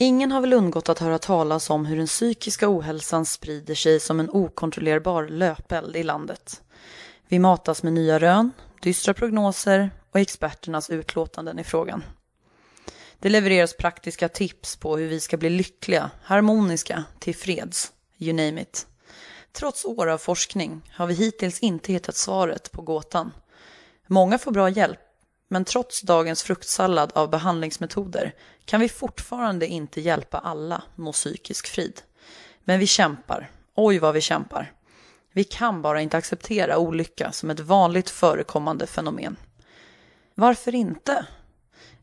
Ingen har väl undgått att höra talas om hur den psykiska ohälsan sprider sig som en okontrollerbar löpeld i landet. Vi matas med nya rön, dystra prognoser och experternas utlåtanden i frågan. Det levereras praktiska tips på hur vi ska bli lyckliga, harmoniska, tillfreds, you name it. Trots år av forskning har vi hittills inte hittat svaret på gåtan. Många får bra hjälp, men trots dagens fruktsallad av behandlingsmetoder kan vi fortfarande inte hjälpa alla nå psykisk frid. Men vi kämpar. Oj vad vi kämpar. Vi kan bara inte acceptera olycka som ett vanligt förekommande fenomen. Varför inte?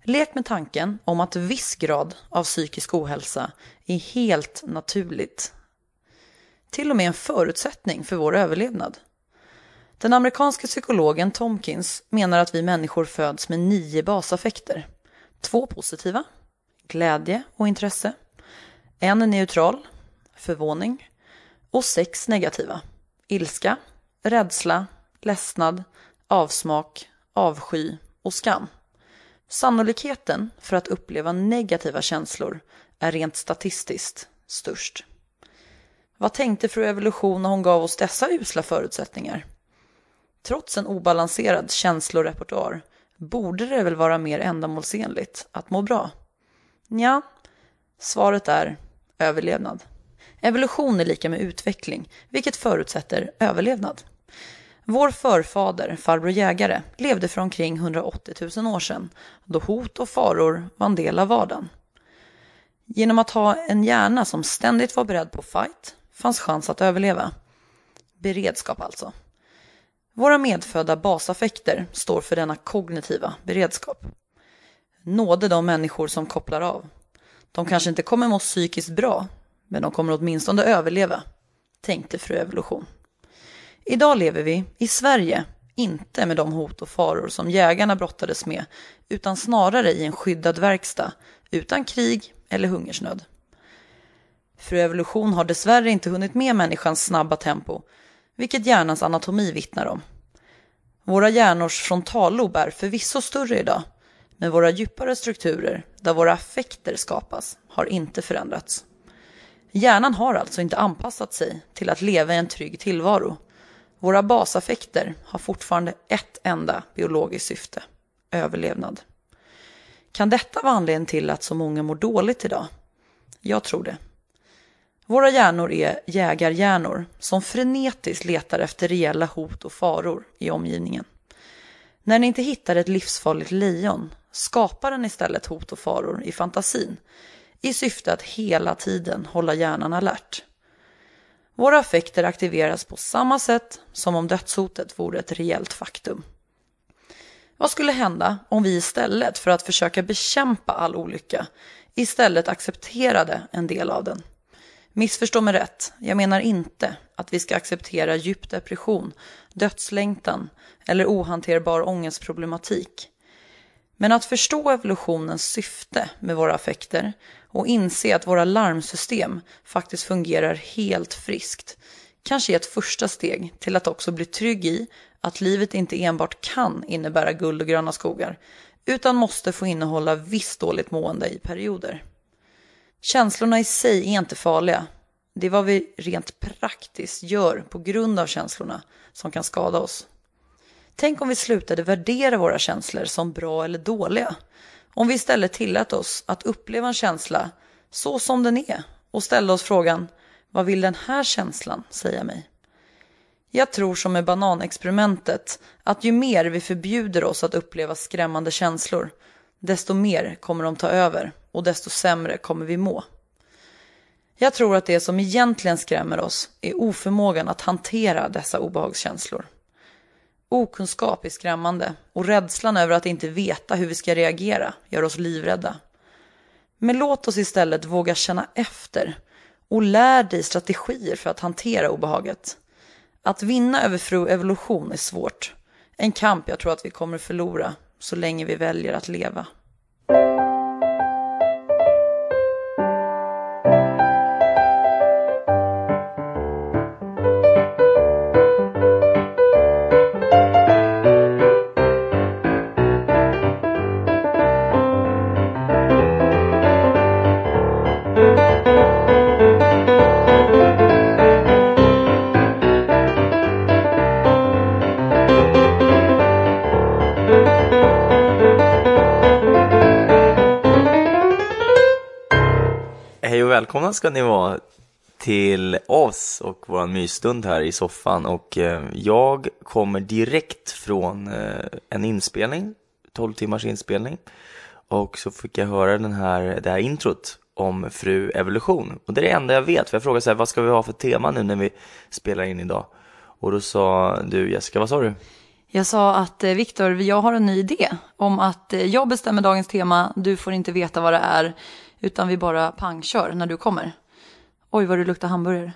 Lek med tanken om att viss grad av psykisk ohälsa är helt naturligt. Till och med en förutsättning för vår överlevnad. Den amerikanske psykologen Tomkins menar att vi människor föds med nio basaffekter. Två positiva, glädje och intresse. En neutral, förvåning. Och sex negativa, ilska, rädsla, ledsnad, avsmak, avsky och skam. Sannolikheten för att uppleva negativa känslor är rent statistiskt störst. Vad tänkte fru evolution när hon gav oss dessa usla förutsättningar? Trots en obalanserad känslorepertoar borde det väl vara mer ändamålsenligt att må bra? Ja, svaret är överlevnad. Evolution är lika med utveckling, vilket förutsätter överlevnad. Vår förfader, farbror jägare, levde för omkring 180 000 år sedan, då hot och faror var en del av vardagen. Genom att ha en hjärna som ständigt var beredd på fight fanns chans att överleva. Beredskap alltså. Våra medfödda basaffekter står för denna kognitiva beredskap. Nåde de människor som kopplar av. De kanske inte kommer må psykiskt bra, men de kommer åtminstone överleva, tänkte fru evolution. Idag lever vi i Sverige, inte med de hot och faror som jägarna brottades med, utan snarare i en skyddad verkstad, utan krig eller hungersnöd. Fru evolution har dessvärre inte hunnit med människans snabba tempo vilket hjärnans anatomi vittnar om. Våra hjärnors frontallob är förvisso större idag, men våra djupare strukturer, där våra affekter skapas, har inte förändrats. Hjärnan har alltså inte anpassat sig till att leva i en trygg tillvaro. Våra basaffekter har fortfarande ett enda biologiskt syfte, överlevnad. Kan detta vara anledningen till att så många mår dåligt idag? Jag tror det. Våra hjärnor är jägarhjärnor som frenetiskt letar efter reella hot och faror i omgivningen. När ni inte hittar ett livsfarligt lejon skapar den istället hot och faror i fantasin i syfte att hela tiden hålla hjärnan alert. Våra affekter aktiveras på samma sätt som om dödshotet vore ett reellt faktum. Vad skulle hända om vi istället för att försöka bekämpa all olycka istället accepterade en del av den? Missförstå mig rätt, jag menar inte att vi ska acceptera djup depression, dödslängtan eller ohanterbar ångestproblematik. Men att förstå evolutionens syfte med våra affekter och inse att våra larmsystem faktiskt fungerar helt friskt kanske är ett första steg till att också bli trygg i att livet inte enbart kan innebära guld och gröna skogar utan måste få innehålla visst dåligt mående i perioder. Känslorna i sig är inte farliga. Det är vad vi rent praktiskt gör på grund av känslorna som kan skada oss. Tänk om vi slutade värdera våra känslor som bra eller dåliga. Om vi istället tillät oss att uppleva en känsla så som den är och ställde oss frågan vad vill den här känslan säga mig? Jag tror som med bananexperimentet att ju mer vi förbjuder oss att uppleva skrämmande känslor desto mer kommer de ta över och desto sämre kommer vi må. Jag tror att det som egentligen skrämmer oss är oförmågan att hantera dessa obehagskänslor. Okunskap är skrämmande och rädslan över att inte veta hur vi ska reagera gör oss livrädda. Men låt oss istället våga känna efter och lär dig strategier för att hantera obehaget. Att vinna över fru evolution är svårt. En kamp jag tror att vi kommer förlora så länge vi väljer att leva. Välkomna ska ni vara till oss och vår mysstund här i soffan. Och eh, jag kommer direkt från eh, en inspelning, 12 timmars inspelning. Och så fick jag höra den här, det här introt om fru evolution. Och det är det enda jag vet, för jag frågade så här, vad ska vi ha för tema nu när vi spelar in idag? Och då sa du Jessica, vad sa du? Jag sa att eh, Viktor, jag har en ny idé om att jag bestämmer dagens tema, du får inte veta vad det är, utan vi bara pangkör när du kommer. Oj, vad du luktar hamburgare.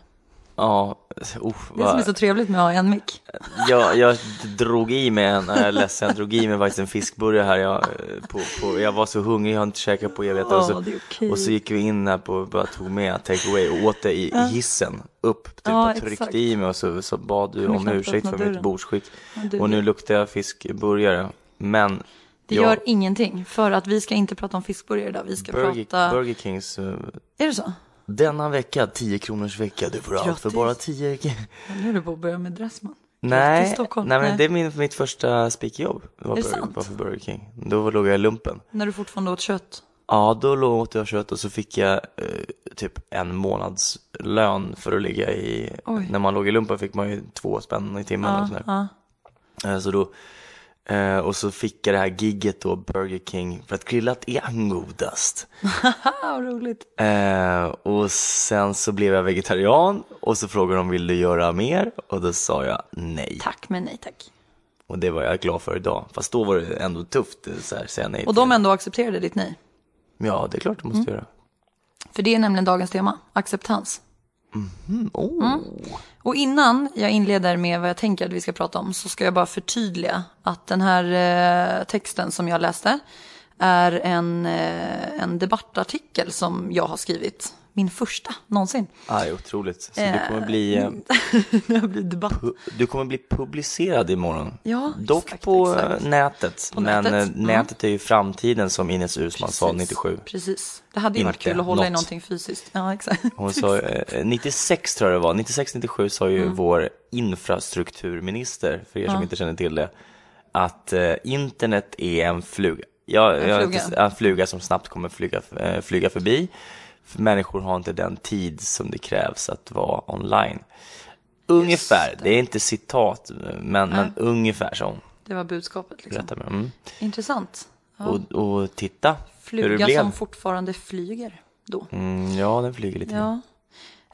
Ja, oh, Det som är så trevligt med att ha en mick. jag, jag drog i mig en, jag är ledsen, jag drog i mig faktiskt en fiskburgare här. Jag, på, på, jag var så hungrig, jag har inte käkat på evigheter. och, Åh, så, är okej. och så gick vi in här på, och bara tog med take away och åt det i hissen upp. Typ, Ja, och tryckte exakt. i mig och så, så bad du om ursäkt för mitt bordsskick. Och nu luktar jag fiskburgare. Men Det jag- gör ingenting, för att vi ska inte prata om fiskburgare idag. Vi ska Burger, prata... Burger Kings, eh, Är det så? denna vecka 10 kronors vecka. Du får allt för Grattis. bara 10 Nu är du på att börja med Dressman. Nej, Grattis, nej men det är min, mitt första speakerjobb. Var, Är det sant? var för Burger King. Då låg jag i lumpen. När du fortfarande åt kött. Ja, då låg åt jag kött och så fick jag eh, typ en månads lön för att ligga i, Oj. när man låg i lumpen fick man ju två spänn i timmen och Ja, sådär. ja. Eh, Så då, eh, och så fick jag det här gigget då, Burger King, för att grillat är godast. Haha, vad roligt. Eh, och sen så blev jag vegetarian och så frågade de vill du göra mer? Och då sa jag nej. Tack, men nej tack. Och det var jag glad för idag. Fast då var det ändå tufft så här, säga nej Och till. de ändå accepterade ditt nej. Ja, det är klart du måste göra. För det är nämligen dagens tema, acceptans. Mm-hmm. Oh. Mm, oh. Och innan jag inleder med vad jag tänker att vi ska prata om så ska jag bara förtydliga att den här eh, texten som jag läste är en, eh, en debattartikel som jag har skrivit. Min första någonsin. Ah, det är otroligt. Så du kommer bli, eh, debatt. pu- du kommer bli publicerad imorgon. Ja, Dock exakt, på exakt. eh, nätet. På Men nätet, eh, mm. nätet är ju framtiden som Ines Uusmann sa Precis, 97. Precis. Det hade ju varit kul att hålla i något. någonting fysiskt. Ja, exakt. Hon sa, eh, 96 tror jag det var, 96-97 sa Mm. ju vår infrastrukturminister, för er som inte känner till det, att eh, internet är en fluga. Ja, En jag fluga. inte- en fluga som snabbt kommer flyga, eh, flyga förbi. För människor har inte den tid som det krävs att vara online. Ungefär, det. är inte citat, men, men ungefär så Det var budskapet liksom. Mm. Intressant. Ja. Och, och titta hur det Fluga blev. som fortfarande flyger då. Mm, ja, den flyger lite. ja,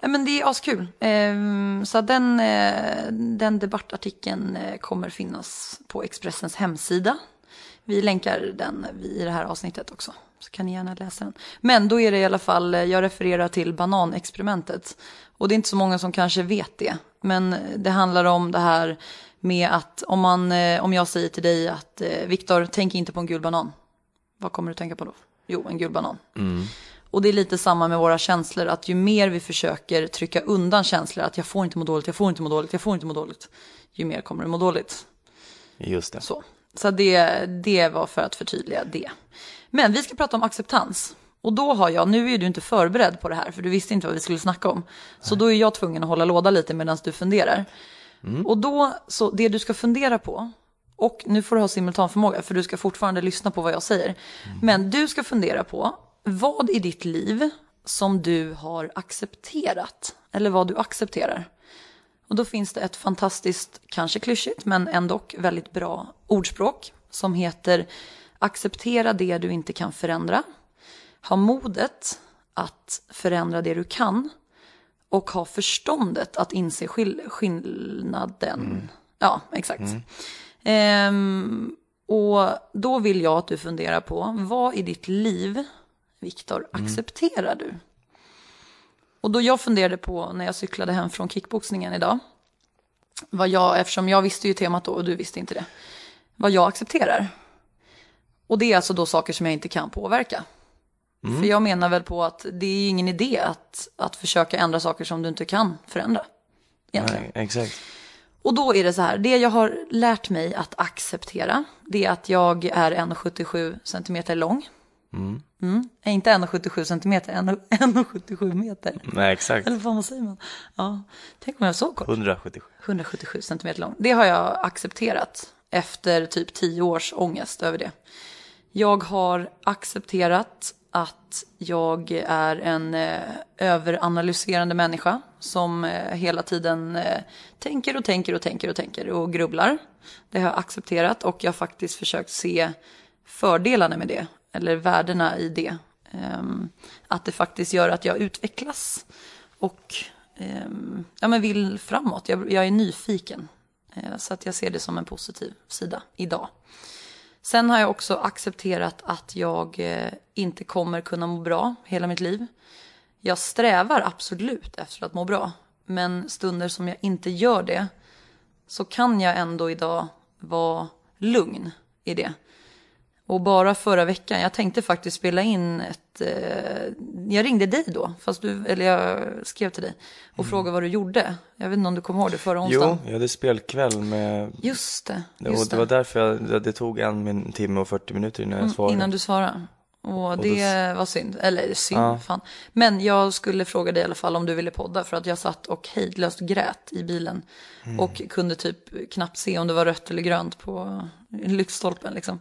men det är askul. Ehm, så den, eh, den debattartikeln eh, kommer finnas på Expressens hemsida. Vi länkar den i det här avsnittet också. Så kan ni gärna läsa den. Men då är det i alla fall, eh, jag refererar till bananexperimentet. Och det är inte så många som kanske vet det. Men det handlar om det här med att om, man, eh, om jag säger till dig att eh, Viktor, tänk inte på en gul banan. Vad kommer du tänka på då? Jo, en gul banan. Och det är lite samma med våra känslor, att ju mer vi försöker trycka undan känslor, att jag får inte må dåligt, jag får inte må dåligt, jag får inte må dåligt, ju mer kommer du må dåligt. Just det. Så, så det, det var för att förtydliga det. Men vi ska prata om acceptans. Och då har jag, nu är du inte förberedd på det här, för du visste inte vad vi skulle snacka om. Så då är jag tvungen att hålla låda lite medan du funderar. Och då, så det du ska fundera på Och nu får du ha simultanförmåga för du ska fortfarande lyssna på vad jag säger. Men du ska fundera på vad i ditt liv som du har accepterat. Eller vad du accepterar. Och då finns det ett fantastiskt, kanske klyschigt, men ändå väldigt bra ordspråk som heter acceptera det du inte kan förändra. Ha modet att förändra det du kan. Och ha förståndet att inse skill skillnaden. Mm. Ja, exakt. Mm. Ehm, och då vill jag att du funderar på vad i ditt liv, Viktor, mm. accepterar du? Och då jag funderade på när jag cyklade hem från kickboxningen idag, vad jag, eftersom jag visste ju temat då och du visste inte det, vad jag accepterar. Och det är alltså då saker som jag inte kan påverka. Mm. För jag menar väl på att det är ingen idé att, att försöka ändra saker som du inte kan förändra. Egentligen. Nej, exakt. Och då är det så här, det jag har lärt mig att acceptera, det är att jag är 1,77 centimeter lång. Mm. Mm. Inte 1,77 centimeter, 1,77 meter. Nej, exakt. Eller vad säger man? Ja, tänk om jag är så kort. 177. 177 centimeter lång. Det har jag accepterat efter typ 10 års ångest över det. Jag har accepterat att jag är en eh, överanalyserande människa som eh, hela tiden eh, tänker och tänker och tänker och tänker och grubblar. Det har jag accepterat och jag har faktiskt försökt se fördelarna med det, eller värdena i det. Ehm, att det faktiskt gör att jag utvecklas och ehm, ja, men vill framåt. Jag, jag är nyfiken. Eh, så att jag ser det som en positiv sida idag. Sen har jag också accepterat att jag eh, inte kommer kunna må bra hela mitt liv. Jag strävar absolut efter att må bra. Men stunder som jag inte gör det så kan jag ändå idag vara lugn i det. Och bara förra veckan, jag tänkte faktiskt spela in ett... Eh, jag ringde dig då, fast du, eller jag skrev till dig och mm. frågade vad du gjorde. Jag vet inte om du kommer ihåg det förra onsdagen? Jo, jag hade spelkväll med... Just det. Just och det var därför jag, det tog en timme och 40 minuter innan jag mm, svarade. Innan du svarade. Och det var synd, eller synd, ja. fan. Men jag skulle fråga dig i alla fall om du ville podda för att jag satt och hejdlöst grät i bilen. Mm. Och kunde typ knappt se om det var rött eller grönt på lyktstolpen liksom.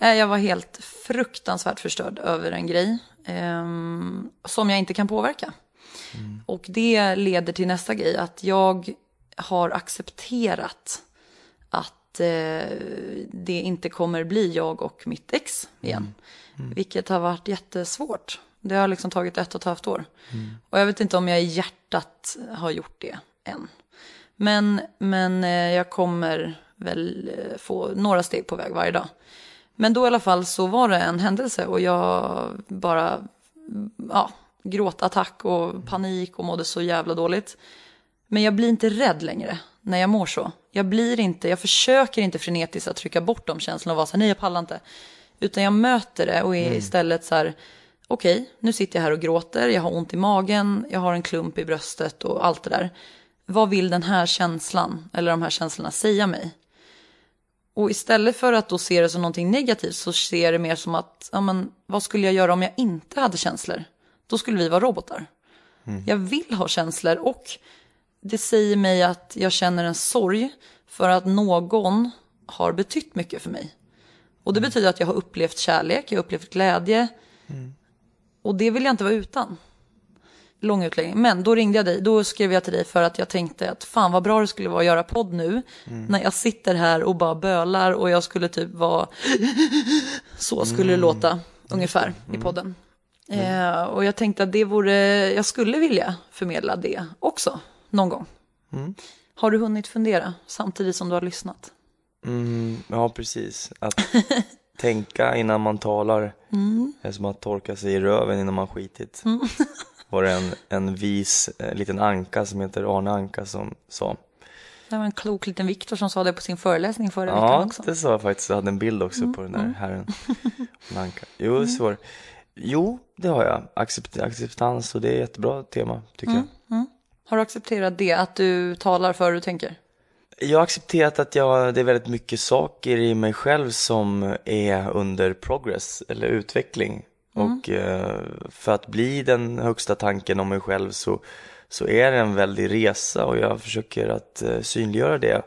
Mm. Jag var helt fruktansvärt förstörd över en grej eh, som jag inte kan påverka. Mm. Och det leder till nästa grej, att jag har accepterat att eh, det inte kommer bli jag och mitt ex igen. Mm. Mm. Vilket har varit jättesvårt. Det har liksom tagit ett och ett halvt år. Mm. Och jag vet inte om jag i hjärtat har gjort det än. Men, men eh, jag kommer väl eh, få några steg på väg varje dag. Men då i alla fall så var det en händelse och jag bara, ja, gråtattack och panik och mådde så jävla dåligt. Men jag blir inte rädd längre när jag mår så. Jag blir inte, jag försöker inte frenetiskt att trycka bort de känslorna och vara så här, nej jag pallar inte. Utan jag möter det och är mm. istället så här, okej, okay, nu sitter jag här och gråter, jag har ont i magen, jag har en klump i bröstet och allt det där. Vad vill den här känslan, eller de här känslorna, säga mig? Och istället för att då se det som någonting negativt så ser det mer som att, ja men vad skulle jag göra om jag inte hade känslor? Då skulle vi vara robotar. Mm. Jag vill ha känslor och det säger mig att jag känner en sorg för att någon har betytt mycket för mig. Och det betyder att jag har upplevt kärlek, jag har upplevt glädje. Mm. Och det vill jag inte vara utan. Lång utläggning. Men då ringde jag dig, då skrev jag till dig för att jag tänkte att fan vad bra det skulle vara att göra podd nu. Mm. När jag sitter här och bara bölar och jag skulle typ vara, så skulle mm. det låta ungefär i mm. podden. Mm. Eh, och jag tänkte att det vore, jag skulle vilja förmedla det också någon gång. Mm. Har du hunnit fundera samtidigt som du har lyssnat? Mm, ja, precis. Att tänka innan man talar mm. är som att torka sig i röven innan man skitit. Mm. var det en, en vis eh, liten anka som heter Arne Anka som sa. Det var en klok liten Viktor som sa det på sin föreläsning förra ja, veckan också. Ja, det sa jag faktiskt. Jag hade en bild också mm, på den där mm. herren. Anka. Jo, mm. så Jo, det har jag. Accept, acceptans och det är ett jättebra tema tycker jag. Mm, har du accepterat det, att du talar för du tänker? Jag har accepterat att jag, det är väldigt mycket saker i mig själv som är under progress eller utveckling. Mm. Och eh, för att bli den högsta tanken om mig själv så, så är det en väldig resa och jag försöker att eh, synliggöra det.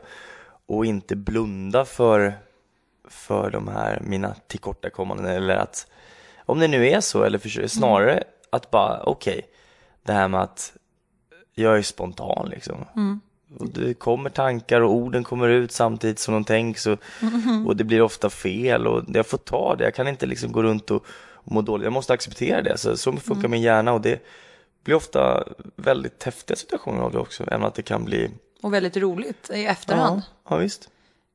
och inte blunda för, för de här mina tillkortakommanden eller att om det nu är så eller för, snarare mm. att bara okej, okay, det här med att jag är spontan liksom. Mm. Och det kommer tankar och orden kommer ut samtidigt som de tänks och, mm. och det blir ofta fel och jag får ta det. Jag kan inte liksom gå runt och, och må dåligt. Jag måste acceptera det. Så, så funkar mm. min hjärna och det blir ofta väldigt häftiga situationer av det också. Än att det kan bli... Och väldigt roligt i efterhand. Ja, ja visst.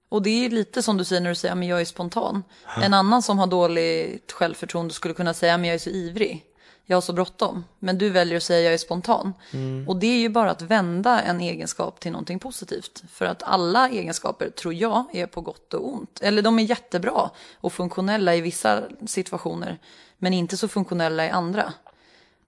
Och det är lite som du säger när du säger att jag är spontan. En annan som har dåligt självförtroende skulle kunna säga att jag är så ivrig jag har så bråttom. Men du väljer att säga jag är spontan. Mm. Och det är ju bara att vända en egenskap till någonting positivt. För att alla egenskaper tror jag är på gott och ont. Eller de är jättebra och funktionella i vissa situationer. Men inte så funktionella i andra.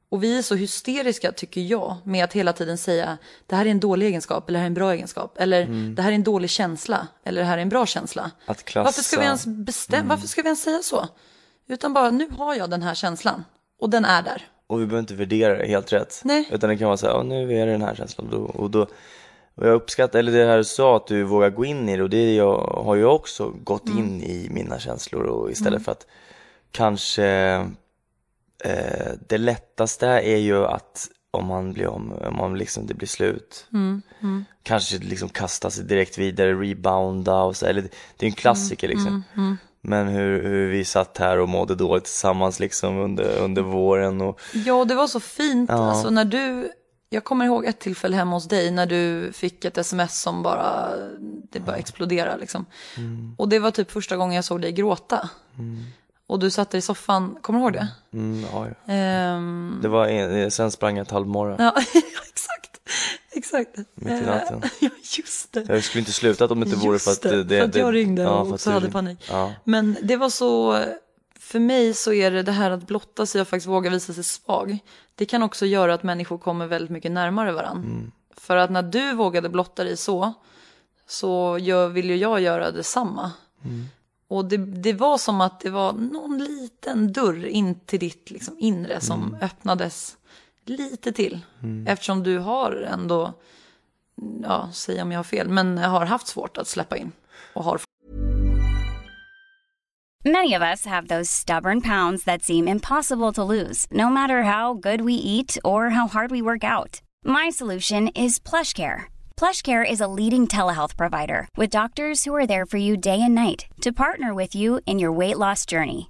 Och vi är så hysteriska, tycker jag, med att hela tiden säga det här är en dålig egenskap eller det här är en bra egenskap. Eller mm. det här är en dålig känsla eller det här är en bra känsla. Att klassa. Varför ska vi ens bestämma, mm. varför ska vi ens säga så? Utan bara nu har jag den här känslan och den är där. Och vi behöver inte värdera det helt rätt. Nej. Utan det kan vara så här, nu är det den här känslan. Och, då, och jag uppskattar, eller det här du sa, att du vågar gå in i det. Och det jag, har jag också gått mm. in i mina känslor. Och istället mm. för att kanske eh, det lättaste är ju att om man blir om, om man liksom, det blir slut. Mm. mm. Kanske liksom kasta sig direkt vidare, rebounda och så. Eller, det är en klassiker liksom. Mm, mm, men hur, hur vi satt här och mådde dåligt tillsammans liksom under, under våren. Och... Ja, det var så fint. Ja. Alltså när du, jag kommer ihåg ett tillfälle hemma hos dig när du fick ett sms som bara, det bara exploderade liksom. Mm. Och det var typ första gången jag såg dig gråta. Mm. Och du satt i soffan, kommer du ihåg det? Mm, ja, ja. Um... Det var en, sen sprang jag ett halvmorgon. Ja, exakt. Exakt. Mitt i natten. Ja, just det. Jag skulle inte slutat om det inte vore för att det, det, för att jag ringde ja, och så hade panik. Ja. Men det var så, för mig så är det det här att blotta sig och faktiskt våga visa sig svag. Det kan också göra att människor kommer väldigt mycket närmare varandra. Mm. För att när du vågade blotta dig så, så gör, vill ju jag göra detsamma. Mm. Och det, det var som att det var någon liten dörr in till ditt liksom, inre som mm. öppnades lite till. Mm. Eftersom du har ändå, ja, säg om jag har fel, men har haft svårt att släppa in. Och har Many of us have those stubborn pounds that seem impossible to lose, no matter how good we eat or how hard we work out. My solution is plush care. PlushCare is a leading telehealth provider with doctors who are there for you day and night to partner with you in your weight loss journey.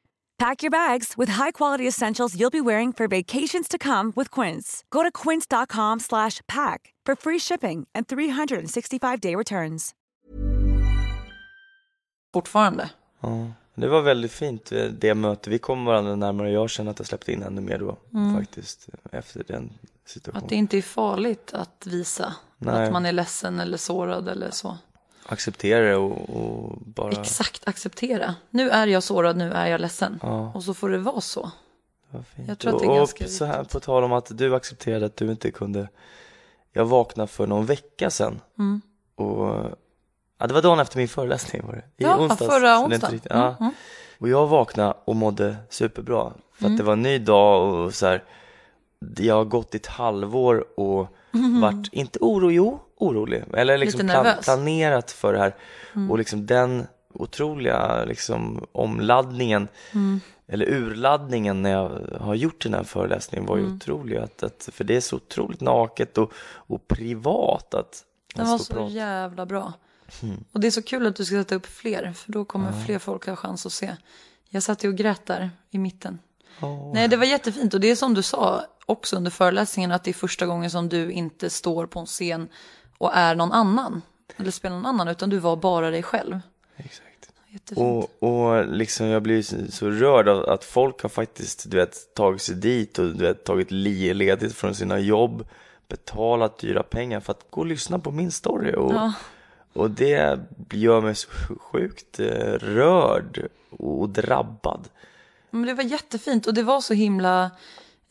Pack your bags with high-quality essentials you'll be wearing for vacations to come with Quince. Go to quince.com slash pack for free shipping and 365-day returns. Fortfarande. Ja, det var väldigt fint det möte. Vi kom varandra närmare jag känner att jag släppte in ännu mer då mm. faktiskt efter den situationen. Att det inte är farligt att visa Nej. att man är ledsen eller sårad eller så. Acceptera det och, och bara... Exakt, acceptera. Nu är jag sårad, nu är jag ledsen. Ja. Och så får det vara så. Fint. Jag tror att det är och, ganska och så här på tal om att du accepterade att du inte kunde Jag vaknade för någon vecka sedan Mm. och Ja det var dagen efter min föreläsning var det I Ja, onsdags, förra det onsdagen. riktigt- ja. Mm, mm. Och jag vaknade och mådde superbra För Mm. att det var en ny dag och så här Jag har gått i ett halvår och varit, inte oro, jo, orolig Eller liksom Lite plan, planerat för det här Mm. Och liksom den otroliga liksom omladdningen Mm. eller urladdningen när jag har gjort den här föreläsningen var ju Mm. otrolig. Att, att, för det är så otroligt naket och, och privat att Den var så och prata. jävla bra. Mm. Och det är så kul att du ska sätta upp fler, för då kommer fler folk ha chans att se. Jag satt ju och grät där i mitten. Åh. Nej, det var jättefint och det är som du sa också under föreläsningen att det är första gången som du inte står på en scen och är någon annan. Eller spelar någon annan, utan du var bara dig själv. Exakt. Jättefint. Och, och liksom jag blir så, rörd av att folk har faktiskt du vet, tagit sig dit och du vet, tagit ledigt från sina jobb, betalat dyra pengar för att gå och lyssna på min story. Och, Ja. och det gör mig så sjukt eh, rörd och drabbad. Men det var jättefint och det var så himla,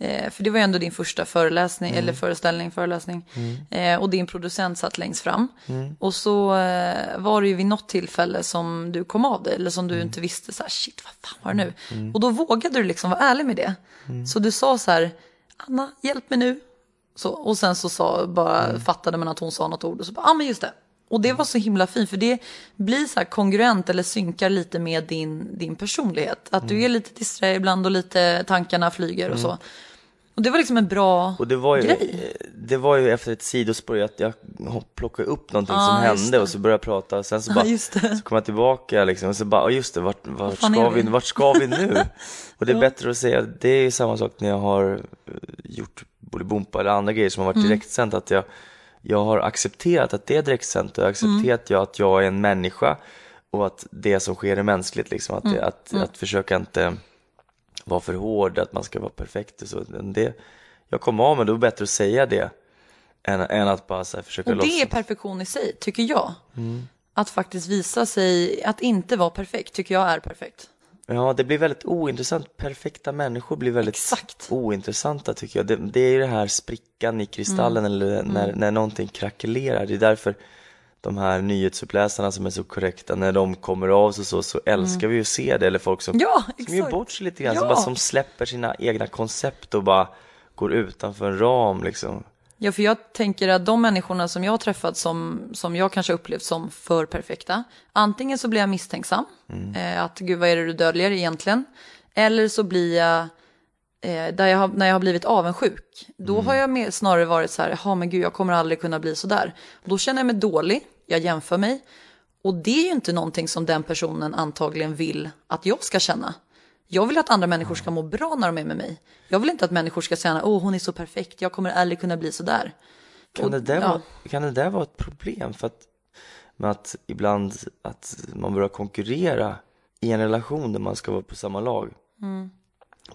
eh, för det var ju ändå din första föreläsning, eller föreställning, föreläsning. Eh, och din producent satt längst fram. Och så eh, var det ju vid något tillfälle som du kom av dig, eller som du inte visste så här, shit vad fan var det nu? Och då vågade du liksom vara ärlig med det. Så du sa så här, Anna, hjälp mig nu. Så, och sen så sa, bara fattade man att hon sa något ord och så bara, ja ah, men just det. Och det var så himla fint för det blir så här kongruent eller synkar lite med din, din personlighet. Att du är lite disträ ibland och lite tankarna flyger och så. Och det var liksom en bra Och det var ju, grej. det var ju efter ett sidospår att jag plockade upp någonting Ja, som hände och så började jag prata sen så bara det. så kom jag tillbaka liksom och så bara, "Ja, just det, vart, vart, ska vi, vart ska vi nu? och det är Ja. bättre att säga, det är ju samma sak när jag har eh, gjort Bolibompa eller andra grejer som har varit Mm. direktsänt att jag, jag har accepterat att det är direktsänt och jag har accepterat jag att jag är en människa och att det som sker är mänskligt liksom, att, det, att, att försöka inte vara för hård, att man ska vara perfekt och så. Det, jag kom av med det, var bättre att säga det än, än att bara här, försöka Och det är låtsas. perfektion i sig, tycker jag. Mm. Att faktiskt visa sig, att inte vara perfekt, tycker jag är perfekt. Ja, det blir väldigt ointressant. Perfekta människor blir väldigt Exakt. ointressanta tycker jag. Det, det är ju det här sprickan i kristallen Mm. eller när, när någonting krackelerar. Det är därför de här nyhetsuppläsarna som är så korrekta, när de kommer av sig så, så älskar vi ju att se det. Eller folk som, Mm. Ja, som gör bort sig lite grann, Ja. som, bara, som släpper sina egna koncept och bara går utanför en ram liksom. Ja, för jag tänker att de människorna som jag har träffat som, som jag kanske upplevt som för perfekta, antingen så blir jag misstänksam, eh, att gud vad är det du döljer egentligen, eller så blir jag, eh, där jag har, när jag har blivit avundsjuk, då har jag mer, snarare varit så här, ja men gud jag kommer aldrig kunna bli så där. Då känner jag mig dålig, jag jämför mig, och det är ju inte någonting som den personen antagligen vill att jag ska känna. Jag vill att andra människor ska må bra när de är med mig. Jag vill inte att människor ska säga, åh hon är så perfekt, jag kommer aldrig kunna bli så där. Kan, Och- det där ja. vara, kan det där vara ett problem? För att, med att ibland att man börjar konkurrera i en relation där man ska vara på samma lag. Mm.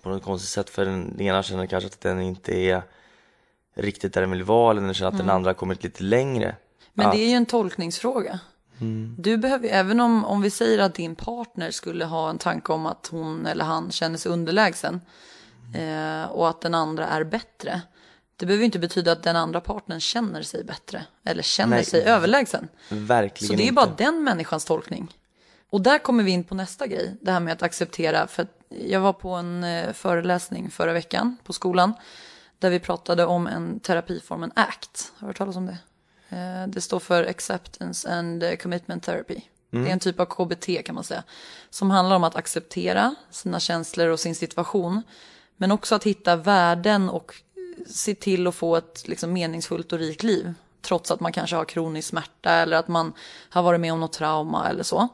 På något konstigt sätt för den ena känner kanske att den inte är riktigt där den vill vara eller den känner att den andra har kommit lite längre. Mm. Men Att- det är ju en tolkningsfråga. Du behöver, även om, om vi säger att din partner skulle ha en tanke om att hon eller han känner sig underlägsen eh, och att den andra är bättre. Det behöver inte betyda att den andra partnern känner sig bättre eller känner Nej. sig överlägsen. Verkligen Så det är inte. bara den människans tolkning. Och där kommer vi in på nästa grej, det här med att acceptera. För att jag var på en eh, föreläsning förra veckan på skolan där vi pratade om en terapiformen ACT. Har du hört talas om det? Eh, Det står för Acceptance and Commitment Therapy. Det är en typ av KBT kan man säga. Som handlar om att acceptera sina känslor och sin situation. Men också att hitta värden och se till att få ett liksom, meningsfullt och rikt liv. Trots att man kanske har kronisk smärta eller att man har varit med om något trauma eller så.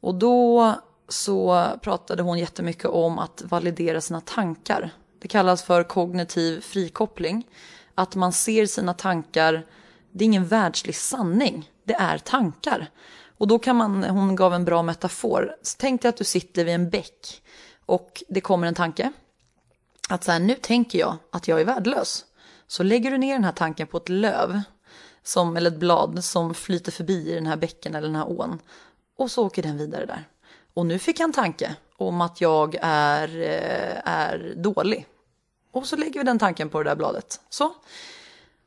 Och då så pratade hon jättemycket om att validera sina tankar. Det kallas för kognitiv frikoppling. Att man ser sina tankar, det är ingen världslig sanning, det är tankar. Och då kan man, hon gav en bra metafor. Tänk dig att du sitter vid en bäck och det kommer en tanke. Att så här, nu tänker jag att jag är värdelös. Så lägger du ner den här tanken på ett löv. som, eller ett blad som flyter förbi i den här bäcken eller den här ån. Och så åker den vidare där. Och nu fick jag en tanke om att jag är, eh, är dålig. Och så lägger vi den tanken på det där bladet. Så.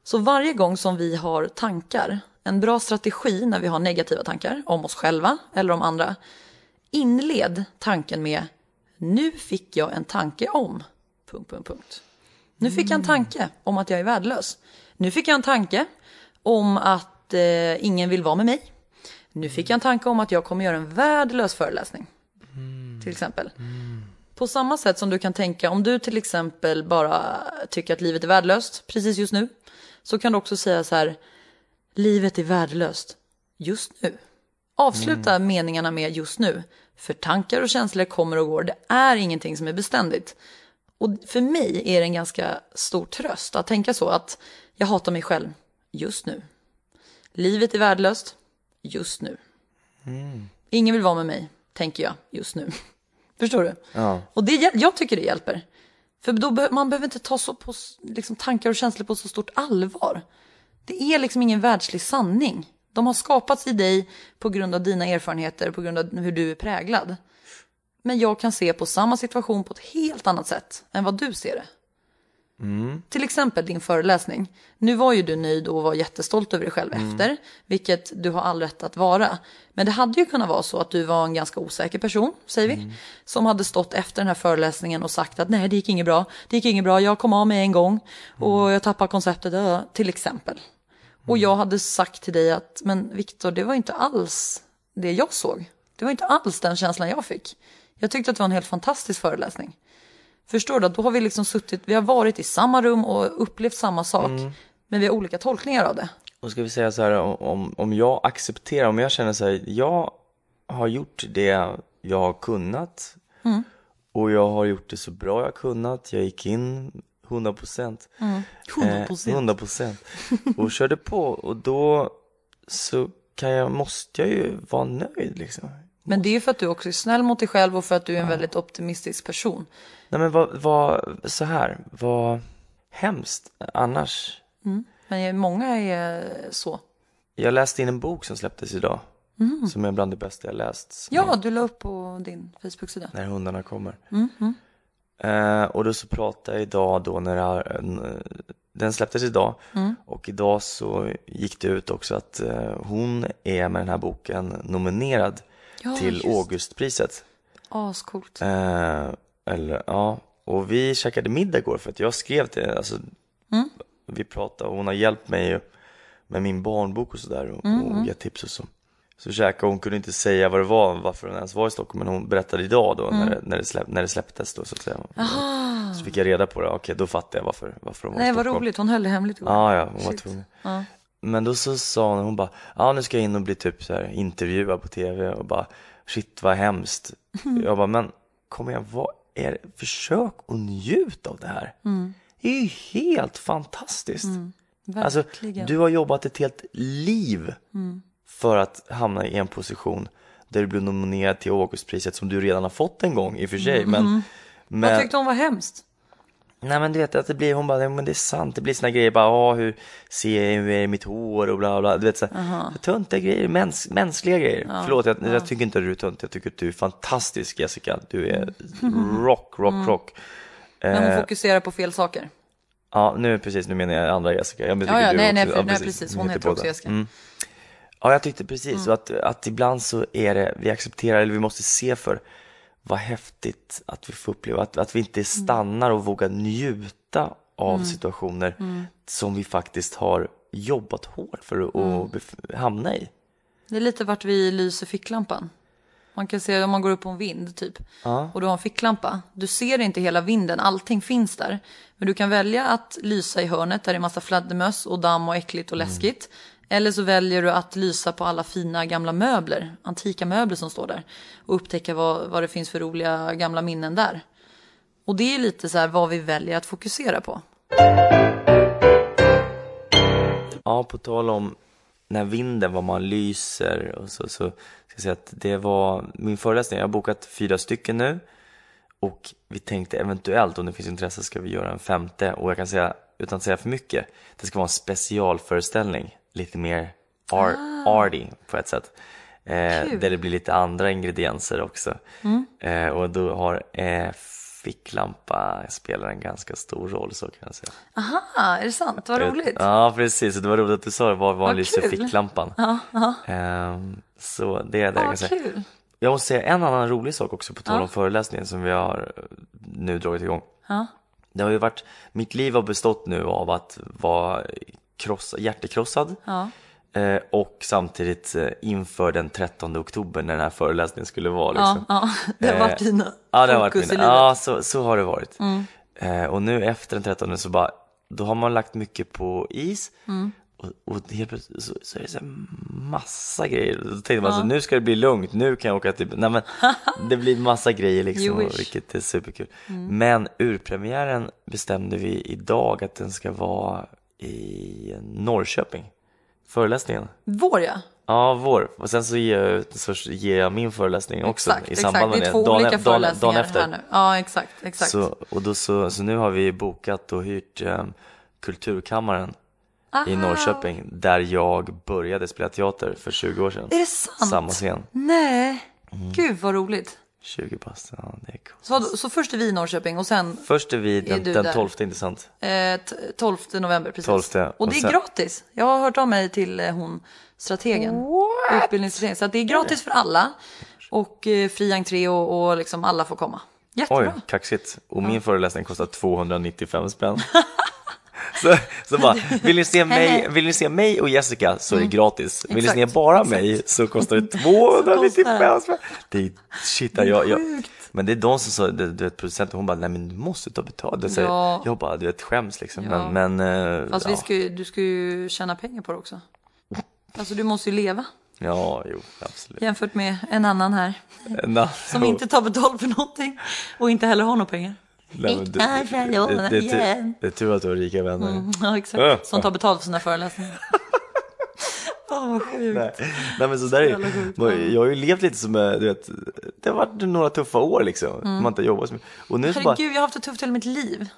så varje gång som vi har tankar, en bra strategi när vi har negativa tankar om oss själva eller om andra, inled tanken med nu fick jag en tanke om... Punkt, punkt, punkt. Nu fick jag en tanke om att jag är värdelös. Nu fick jag en tanke om att eh, ingen vill vara med mig. Nu fick jag en tanke om att jag kommer göra en värdelös föreläsning. Till exempel. På samma sätt som du kan tänka om du till exempel bara tycker att livet är värdelöst precis just nu. Så kan du också säga så här. Livet är värdelöst just nu. Avsluta meningarna med just nu. För tankar och känslor kommer och går. Det är ingenting som är beständigt. Och för mig är det en ganska stor tröst att tänka så att jag hatar mig själv just nu. Livet är värdelöst just nu. Ingen vill vara med mig, tänker jag just nu. Förstår du? Ja. Och det, jag tycker det hjälper. För då be- man behöver inte ta så på, liksom, tankar och känslor på så stort allvar. Det är liksom ingen världslig sanning. De har skapats i dig på grund av dina erfarenheter, på grund av hur du är präglad. Men jag kan se på samma situation på ett helt annat sätt än vad du ser det. Till exempel din föreläsning. Nu var ju du nöjd och var jättestolt över dig själv efter, vilket du har all rätt att vara. Men det hade ju kunnat vara så att du var en ganska osäker person, säger vi, som hade stått efter den här föreläsningen och sagt att nej, det gick inget bra, det gick inget bra, jag kom av mig en gång och jag tappade konceptet, äh, till exempel. Och jag hade sagt till dig att, men Viktor, det var inte alls det jag såg. Det var inte alls den känslan jag fick. Jag tyckte att det var en helt fantastisk föreläsning. Förstår du? Då har vi liksom suttit, vi har varit i samma rum och upplevt samma sak. Men vi har olika tolkningar av det. Och ska vi säga så här, om, om jag accepterar, om jag känner så här, jag har gjort det jag har kunnat och jag har gjort det så bra jag kunnat, jag gick in 100 procent. 100%. 100 procent. Och körde på och då så kan jag, måste jag ju vara nöjd liksom. Men det är ju för att du också är snäll mot dig själv och för att du är en väldigt optimistisk person. Nej men vad, vad, så här, vad hemskt annars. Men många är så. Jag läste in en bok som släpptes idag. Som är bland det bästa jag läst. Ja, du la upp på din Facebook-sida. när hundarna kommer. Eh, och då så pratade jag idag då när eh, den släpptes idag och idag så gick det ut också att eh, hon är med den här boken nominerad Ja, till just. Augustpriset. Ascoolt. Eh, eller ja, och vi käkade middag igår för att jag skrev till alltså, Vi pratade och hon har hjälpt mig med min barnbok och sådär och, och gett tips och så. Så käkade hon kunde inte säga vad det var, varför hon ens var i Stockholm, men hon berättade idag då när, det, när, det, släpp, när det släpptes då så att säga. Så fick jag reda på det, okej då fattade jag varför, varför hon var i Nej, vad Stockholm. roligt. Hon höll det hemligt igår. Ja, ja, hon var Shit. tvungen. Ja. Men då så sa hon, hon bara, ja nu ska jag in och bli typ så här intervjuad på tv och bara, shit vad hemskt. Jag bara, men kom igen, vad det? Försök att njuta av det här. Det är ju helt fantastiskt. Alltså, Verkligen. du har jobbat ett helt liv för att hamna i en position där du blir nominerad till Augustpriset som du redan har fått en gång i och för sig. Men, Vad men, tyckte hon var hemskt? Nej men du vet att det blir, hon bara, "Nej, men det är sant, det blir såna grejer bara, ja hur ser jag, hur är mitt hår och bla bla, du vet så här, töntiga grejer, mäns, mänskliga grejer. Förlåt, jag, jag tycker inte att du är tönt, jag tycker att du är fantastisk Jessica, du är rock, rock, rock. Men hon Eh, fokuserar på fel saker. ja, nu precis, nu menar jag andra Jessica. Jag Ja, ja, du nej, också. nej, för- Ja, nej, precis, hon heter också. Jessica. Mm. Ja, jag tyckte precis, och att, att ibland så är det, vi accepterar, eller vi måste se för vad häftigt att vi får uppleva, att, att vi inte stannar och vågar njuta av situationer som vi faktiskt har jobbat hårt för att bef- hamna i. Det är lite vart vi lyser ficklampan. Man kan se om man går upp på en vind typ. Och du har en ficklampa. Du ser inte hela vinden, allting finns där. Men du kan välja att lysa i hörnet där det är massa fladdermöss och damm och äckligt och läskigt. Eller så väljer du att lysa på alla fina gamla möbler, antika möbler som står där. Och upptäcka vad, vad det finns för roliga gamla minnen där. Och det är lite så här vad vi väljer att fokusera på. Ja, på tal om när vinden, vad man lyser och så, så ska jag säga att det var min föreläsning. Jag har bokat fyra stycken nu och vi tänkte eventuellt om det finns intresse ska vi göra en femte och jag kan säga utan att säga för mycket, det ska vara en specialföreställning lite mer ar- arty på ett sätt. Eh, där det blir lite andra ingredienser också. Eh, och då har eh, ficklampa spelar en ganska stor roll så kan jag säga. Aha, är det sant? Vad roligt. Ja precis, det var roligt att du sa det, var, var lyser ficklampan? Ja, ja. Ehm, så det är det jag Ja, kan säga. kul. Jag måste säga en annan rolig sak också på tal Ja. om föreläsningen som vi har eh, nu dragit igång. Ja. Det har ju varit, mitt liv har bestått nu av att vara kross, hjärtekrossad Ja. eh, och samtidigt eh, inför den 13 oktober när den här föreläsningen skulle vara. Ja, Liksom. ja, det har varit Eh, dina Ja, det har varit mina. i livet. Mm. Ja, så, så har det varit. Eh, och nu efter den 13 så bara, då har man lagt mycket på is Mm. och, och helt plötsligt så, så är det så massa grejer. Då tänkte man så nu ska det bli lugnt, nu kan jag åka till, nej men det blir massa grejer liksom. Mm. vilket är superkul. Men urpremiären bestämde vi idag att den ska vara i Norrköping. Föreläsningen. Vår ja. Ja, vår. Och sen så ger jag, så ger jag min föreläsning också Exakt, i samband med Det är två Dagen- olika dagen- föreläsningar dagen efter. här nu. Ja, exakt, exakt. Så, och då, så, så nu har vi bokat och hyrt eh, Kulturkammaren i Norrköping där jag började spela teater för 20 år sedan. Är det sant? Samma scen. Nej, Mm. gud vad roligt. 20 pass, ja det är coolt. Så, så först är vi i Norrköping och sen Först är vi den, du den där? 12, inte sant? eh, t- 12 november precis. 12, och det är och gratis. Jag har hört av mig till eh, hon strategen. Utbildningsstrategen. Så att det är gratis för alla. Och eh, fri entré och, och liksom alla får komma. Oj, Jättebra. kaxigt. Och min föreläsning kostar 295 spänn. Så, så bara, vill ni, se mig, vill ni se mig och Jessica så är det gratis. Vill ni se bara exakt. mig så kostar det 295 kostar spänn. Det är shit, jag, jag, men det är de som sa, du du vet producenten, hon bara, nej men du måste ta betalt. Så Ja. Jag bara, du vet skäms liksom. Ja. Men, men eh, Fast ja. vi ska, du ska ju tjäna pengar på det också. Alltså du måste ju leva. ja, jo, absolut. Jämfört med en annan här. Na, Som inte tar betalt för någonting. Och inte heller har några pengar. Det, det, det, igen. det är tur att du har rika vänner. Ja, Äh. exakt. Som tar betalt för sina föreläsningar. Fan vad sjukt. Nej, nej men så där är jag har ju levt lite som, eh, du vet, det har varit några tuffa år liksom. Man inte jobbat så mycket. Och nu så bara, Herregud, jag har haft det tufft hela mitt liv.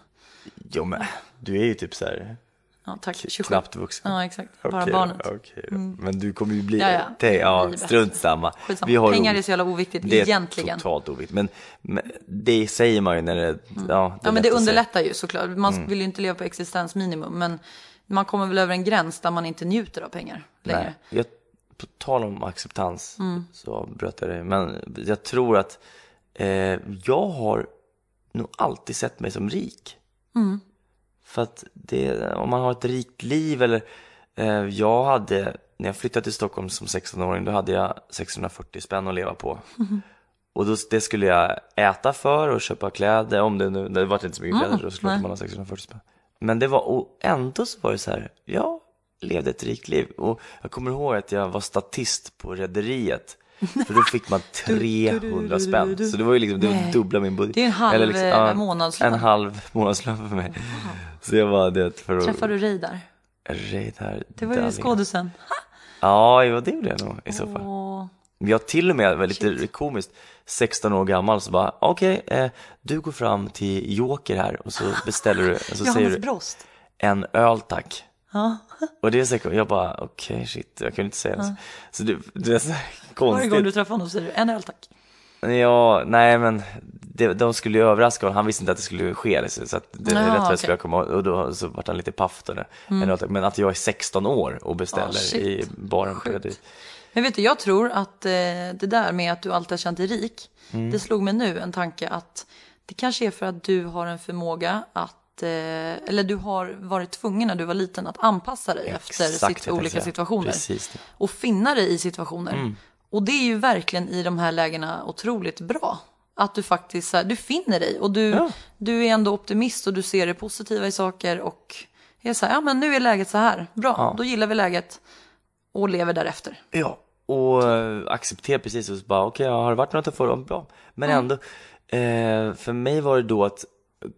jo men du är ju typ så här Ja, tack. 27. knappt vuxen. Ja, exakt. Bara Okej, barnet. Mm. okej då. Men du kommer ju bli, Ja, ja. det, ja, Det strunt samma. Skitsamma. Pengar är så jävla oviktigt det är egentligen. totalt oviktigt. Men, men det säger man ju när det, ja, det är Mm. Ja, men det underlättar ju såklart. Man Mm. vill ju inte leva på existensminimum. Men man kommer väl över en gräns där man inte njuter av pengar längre. Nej, jag, på tal om acceptans Mm. så bröt jag det. Men jag tror att eh, jag har nog alltid sett mig som rik. Mm. För att det, om man har ett rikt liv eller eh, jag hade, när jag flyttade till Stockholm som 16-åring då hade jag 640 spänn att leva på. Mm-hmm. Och då, det skulle jag äta för och köpa kläder, om det nu, det var inte så mycket kläder såklart Mm, nej. man har 640 spänn. Men det var, och ändå så var det så här, jag levde ett rikt liv. Och jag kommer ihåg att jag var statist på Rederiet. För då fick man 300 spänn. Så det var ju liksom, det var dubbla min budget. Det är en halv, Eller liksom, eh, ja, månadslön. En halv månadslön för mig. Så jag var det för att... Träffade du Reidar? Reidar Det var ju skådisen. Ja, jo, det gjorde jag nog i så fall. Men Jag till och med var lite komiskt, 16 år gammal så bara, okej, eh, du går fram till Joker här och så beställer du, och så säger du en öl tack. Ja. Och det är så, jag bara, okej shit, jag kunde inte säga det. Så det, det är så här Varje gång du konstigt. träffar honom säger du en öl tack. Ja, nej men det, de skulle ju överraska honom, han visste inte att det skulle ske liksom, så att det är rätt jag skulle komma och då så vart han lite paff då. Tack. Men att jag är 16 år och beställer shit. i baren på. Rederiet. Men vet du, jag tror att eh, det där med att du alltid har känt dig rik, Mm. det slog mig nu en tanke att det kanske är för att du har en förmåga att, eh, eller du har varit tvungen när du var liten att anpassa dig efter Exakt, sitt, jag tänkte olika situationer. Precis. Och finna dig i situationer. Och det är ju verkligen i de här lägena otroligt bra. Att du faktiskt, här, du finner dig och du, Ja. du är ändå optimist och du ser det positiva i saker och är så här, ja men nu är läget så här, bra, Ja. då gillar vi läget och lever därefter. Ja, och äh, acceptera precis och så bara okej, har det varit något att få bra. Men Mm. ändå, eh, för mig var det då att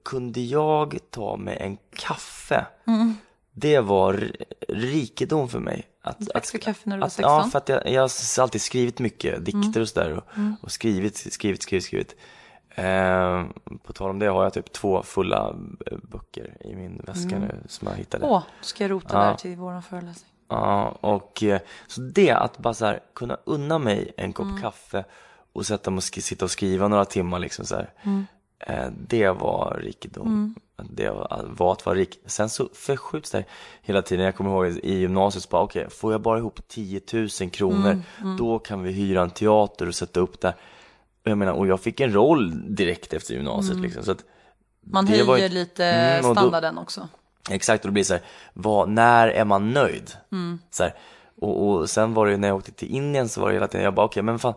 kunde jag ta mig en kaffe, Mm. det var rikedom för mig. Att, Drack du kaffe när du var att, 16? Ja, för att jag, jag har alltid skrivit mycket dikter Mm. och sådär och, och skrivit, skrivit, skrivit, skrivit. Eh, på tal om det har jag typ två fulla eh, böcker i min väska nu som jag hittade. Mm. Åh, ska jag rota Ja. där till våran föreläsning. Ja, och eh, så det att bara så här, kunna unna mig en kopp Mm. kaffe och sätta mig och sitta och skriva några timmar liksom så här. Mm. Eh, det var rikedom. Det var, var att vara rik. Sen så förskjuts det hela tiden. Jag kommer ihåg i gymnasiet så bara okej, får jag bara ihop 10 000 kronor Mm, då kan vi hyra en teater och sätta upp där. Jag menar, och jag fick en roll direkt efter gymnasiet liksom. Så att, Man höjer var lite Mm, och då- standarden också. Exakt, och det blir så här, vad, när är man nöjd? Mm. Så här, och, och sen var det ju när jag åkte till Indien så var det hela tiden, jag bara okej men fan,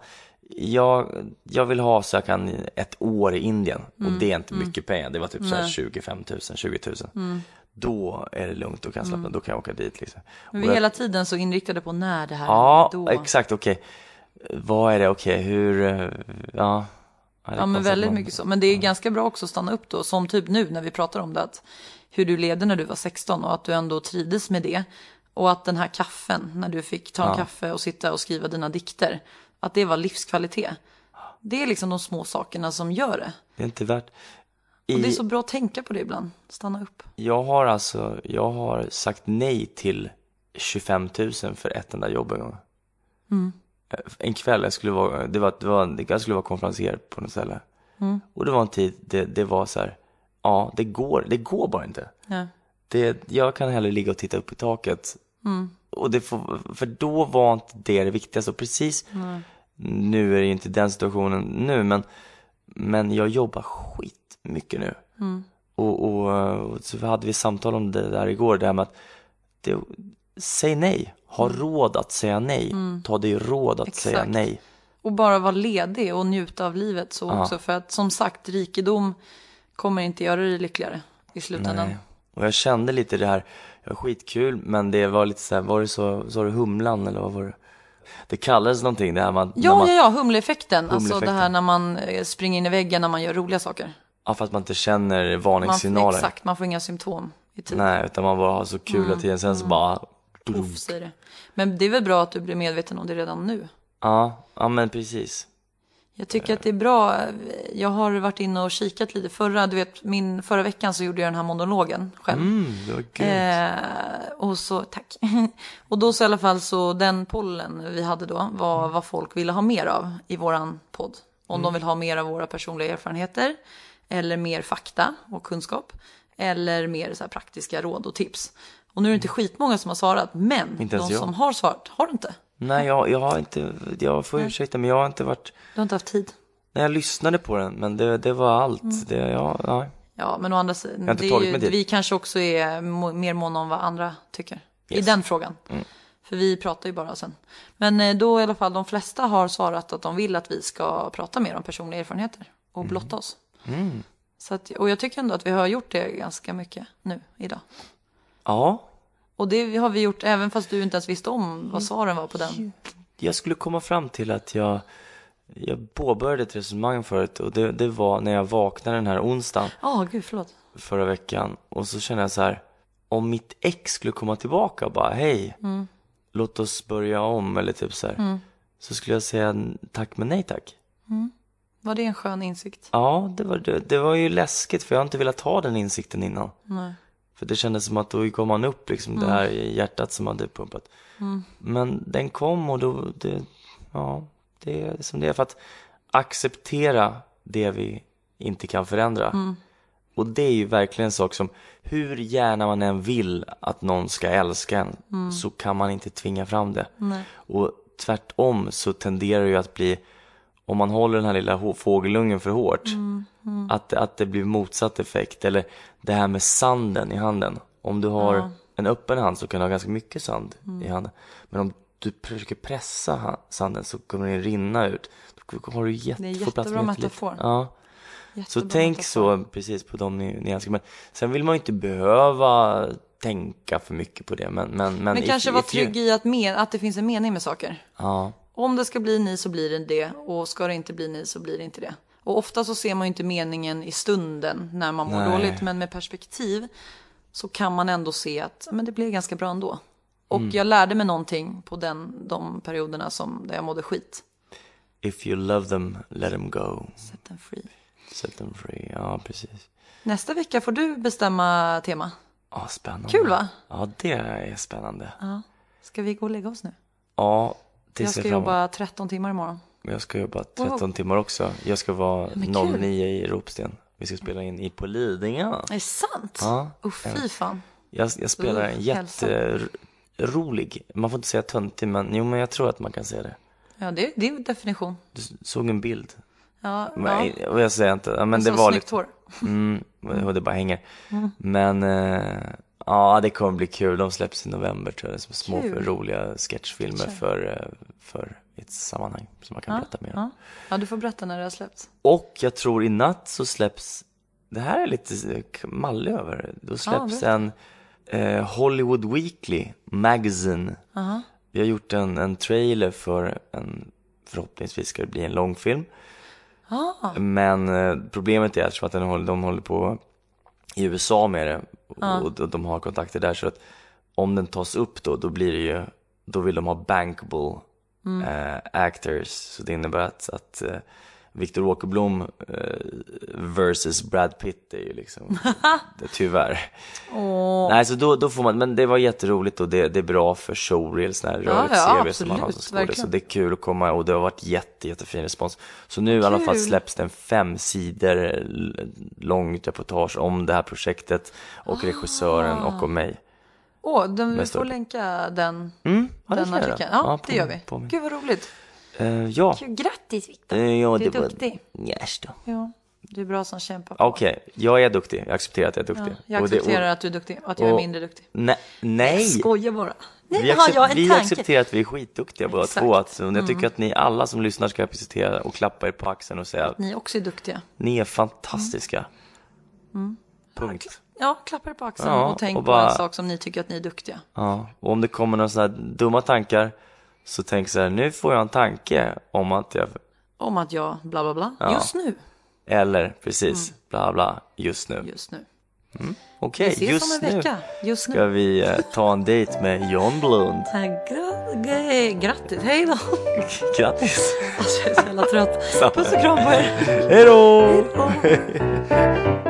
jag, jag vill ha så jag kan ett år i Indien och det är inte mycket pengar, det var typ så här 25 000, 20 000. Då är det lugnt, då kan jag slappna, då kan jag åka dit liksom. Men Och vi är hela tiden så inriktade på när det här Ja, då. exakt, okej. Vad är det, okej, hur, eh, ja. Ja men väldigt man- mycket så. Men det är ganska bra också att stanna upp då. Som typ nu när vi pratar om det. Att hur du levde när du var 16 och att du ändå trivdes med det. Och att den här kaffen, när du fick ta en kaffe och sitta och skriva dina dikter. Att det var livskvalitet. Det är liksom de små sakerna som gör det. Det är inte värt. Och det är I- så bra att tänka på det ibland. Stanna upp. Jag har alltså, jag har sagt nej till 25 000 för ett enda jobb en gång. Eh, En kväll, jag skulle vara, det var, det var, jag skulle vara konferencier på något ställe. Och det var en tid, det, det var så här, ja det går, det går bara inte. Ja. Det, jag kan hellre ligga och titta upp i taket. Och det får, för då var inte det det viktigaste. Och precis nu är det ju inte den situationen nu, men, men jag jobbar skitmycket nu. Och, och, och så hade vi samtal om det där igår, det här med att det, säg nej. Ha råd att säga nej. Ta dig råd att säga Exakt. nej. Och bara vara ledig och njuta av livet så Ja. också. För att som sagt, rikedom kommer inte göra dig lyckligare i slutändan. Nej. Och jag kände lite det här, det var skitkul, men det var lite så här, var det så, sa du humlan eller vad var det? Det kallades någonting, det här man, Ja, man, ja, ja, humleeffekten. Alltså det här när man eh, springer in i väggen när man gör roliga saker. ja, fast man inte känner Man, varningssignaler. exakt, man får inga symptom i tid. Nej, utan man bara har så kul hela tiden, sen så bara, Uff, säger det. Men det är väl bra att du blir medveten om det redan nu. ja, ja men precis. Jag tycker att det är bra. Jag har varit inne och kikat lite. Förra, du vet, min, förra veckan så gjorde jag den här monologen själv. Mm, det var grymt. Eh, och så, tack. och då så i alla fall så den pollen vi hade då var vad folk ville ha mer av i våran podd. Om de vill ha mer av våra personliga erfarenheter eller mer fakta och kunskap eller mer så praktiska råd och tips. Och nu är det inte skitmånga som har svarat, men de jag. som har svarat har inte. Nej, jag, jag har inte, jag får ursäkta, men jag har inte varit, Du har inte haft tid. när jag lyssnade på den, men det, det var allt. Det, ja, ja. Ja, men å andra sidan, det ju, vi kanske också är mer måna om vad andra tycker. I Yes. den frågan. För vi pratar ju bara sen. Men eh, då i alla fall de flesta har svarat att de vill att vi ska prata mer om personliga erfarenheter och blotta oss. Så att, och jag tycker ändå att vi har gjort det ganska mycket nu idag. ja, Och det har vi gjort även fast du inte ens visste om vad svaren var på den. jag skulle komma fram till att jag, jag påbörjade ett resonemang förut och det, det var när jag vaknade den här onsdagen Ja, gud förlåt. förra veckan och så kände jag så här, om mitt ex skulle komma tillbaka och bara hej, låt oss börja om eller typ så här, så skulle jag säga tack men nej tack. Var det en skön insikt? Ja, det var, det, det var ju läskigt för jag har inte velat ha den insikten innan. Nej. För det kändes som att då kom man upp liksom det här hjärtat som hade pumpat. Men den kom och då, det, ja, det är som det är för att acceptera det vi inte kan förändra. Och det är ju verkligen en sak som, hur gärna man än vill att någon ska älska en, så kan man inte tvinga fram det. Och tvärtom så tenderar det ju att bli, om man håller den här lilla fågelungen för hårt, Att, att det blir motsatt effekt. Eller det här med sanden i handen. Om du har en öppen hand så kan du ha ganska mycket sand i handen. Men om du försöker pressa sanden så kommer den rinna ut. Då har du jätte, Det är jättebra metafor. Ja. Så Jättebra tänk metafor. så precis på de ny- nyanserna. Men sen vill man ju inte behöva tänka för mycket på det. Men, men, men, Men kanske vara trygg i att, men, att det finns en mening med saker. Ja, Om det ska bli ni så blir det det och ska det inte bli ni så blir det inte det. Och ofta så ser man ju inte meningen i stunden när man mår Nej. dåligt men med perspektiv så kan man ändå se att men det blev ganska bra ändå. Och jag lärde mig någonting på den, de perioderna som, där jag mådde skit. if you love them, let them go. Set them free. Set them free. Ja, precis. Nästa vecka får du bestämma tema. Ja, spännande. Kul, va? Ja, det är spännande. Ska vi gå och lägga oss nu? Ja, Jag ska jobba 13 timmar imorgon. Jag ska jobba 13 timmar också. Jag ska vara kul. 09 i Ropsten. Vi ska spela in i på Lidingö. Är det sant? Ja. Oh, fy fan. Jag, jag spelar en Uh, jätterolig, man får inte säga töntig, men jo men jag tror att man kan säga det. Ja, det är din definition. Du såg en bild. Ja, Men, ja. och jag säger inte, ja, men det var snyggt lite, hår. mm, och det bara hänger. Men, eh, ja det kommer bli kul. De släpps i november tror jag, som små Kul. roliga sketchfilmer för, eh, för ett sammanhang som man kan berätta mer om. Ja. ja, du får berätta när det har släppts. Och jag tror i natt så släpps, det här är lite mallig över, då släpps berätta. en eh, Hollywood Weekly Magazine. Vi har gjort en, en trailer för en, förhoppningsvis ska det bli en långfilm. Ah, Men eh, problemet är att den håller, de håller på i USA med det och, och de har kontakter där. Så att om den tas upp då, då blir det ju, då vill de ha bankable eh, actors. Så det innebär att, att Victor Åkerblom eh, versus Brad Pitt är ju liksom, det, tyvärr. Nej, så då, då får man, men det var jätteroligt och det, det är bra för showreel, sån här rörligt ja, CV som man har som skådespelare. Så det är kul att komma och det har varit jätte, jättefin respons. Så nu i alla fall Kul. släpps det en fem sidor långt reportage om det här projektet och regissören och om mig. Åh, den, vi får länka den, Mm, ja, den artikeln. Ja, på det gör vi. Gud vad roligt. Eh, ja, Kul, Grattis Viktor. Eh, ja, du är duktig. yes då. Ja, du är bra som kämpar på. Okej, jag är duktig. Jag accepterar att jag är duktig. Ja, jag Och det- accepterar och- att du är duktig och att jag är och- mindre duktig. Nej, nej. Skojar bara. Nu Vi, har accep- jag en vi tanke. accepterar att vi är skitduktiga båda. Mm. två. Att, och jag tycker att ni alla som lyssnar ska representera och klappa er på axeln och säga att Ni också är duktiga. ni är fantastiska. Mm. Punkt. Ja, klappa er på axeln Ja, och tänk och på bara- en sak som ni tycker att ni är duktiga. Ja, och om det kommer några sådana här dumma tankar så tänk så här, nu får jag en tanke om att jag, Om att jag bla bla bla. Ja. Just nu. eller precis, bla bla, just nu. Just nu. Okej, Mm. Vi ses just nu. Just ska nu. vi eh, ta en dejt med John Blund. Äh, Grattis. Hej då. Grattis! Alltså, jag är så jävla trött. Puss och kram på er. Hej då!